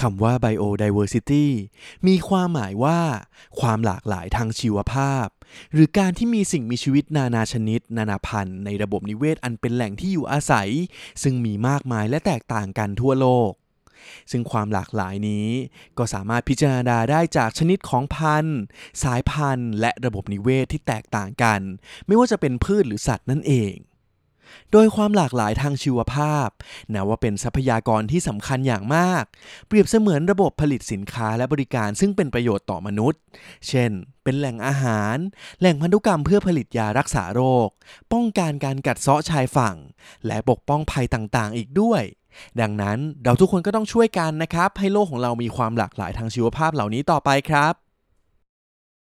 คำว่า biodiversity มีความหมายว่า ความหลากหลายทางชีวภาพ หรือการที่มีสิ่งมีชีวิตนานาชนิด นานาพันธุ์ในระบบนิเวศอันเป็นแหล่งที่อยู่อาศัย ซึ่งมีมากมายและแตกต่างกันทั่วโลก ซึ่งความหลากหลายนี้ ก็สามารถพิจารณาได้จากชนิดของพันธุ์ สายพันธุ์ และระบบนิเวศที่แตกต่างกัน ไม่ว่าจะเป็นพืชหรือสัตว์นั่นเอง โดยความหลากหลายทางชีวภาพนับว่าเป็นทรัพยากรที่สำคัญอย่างมาก เปรียบเสมือนระบบผลิตสินค้าและบริการซึ่งเป็นประโยชน์ต่อมนุษย์ เช่น เป็นแหล่งอาหาร แหล่งพันธุกรรมเพื่อผลิตยารักษาโรค ป้องกันการกัดเซาะชายฝั่ง และปกป้องภัยต่างๆ อีกด้วยดังนั้นเราทุกคนก็ต้องช่วยกันนะครับ ให้โลกของเรามีความหลากหลายทางชีวภาพเหล่านี้ต่อไปครับ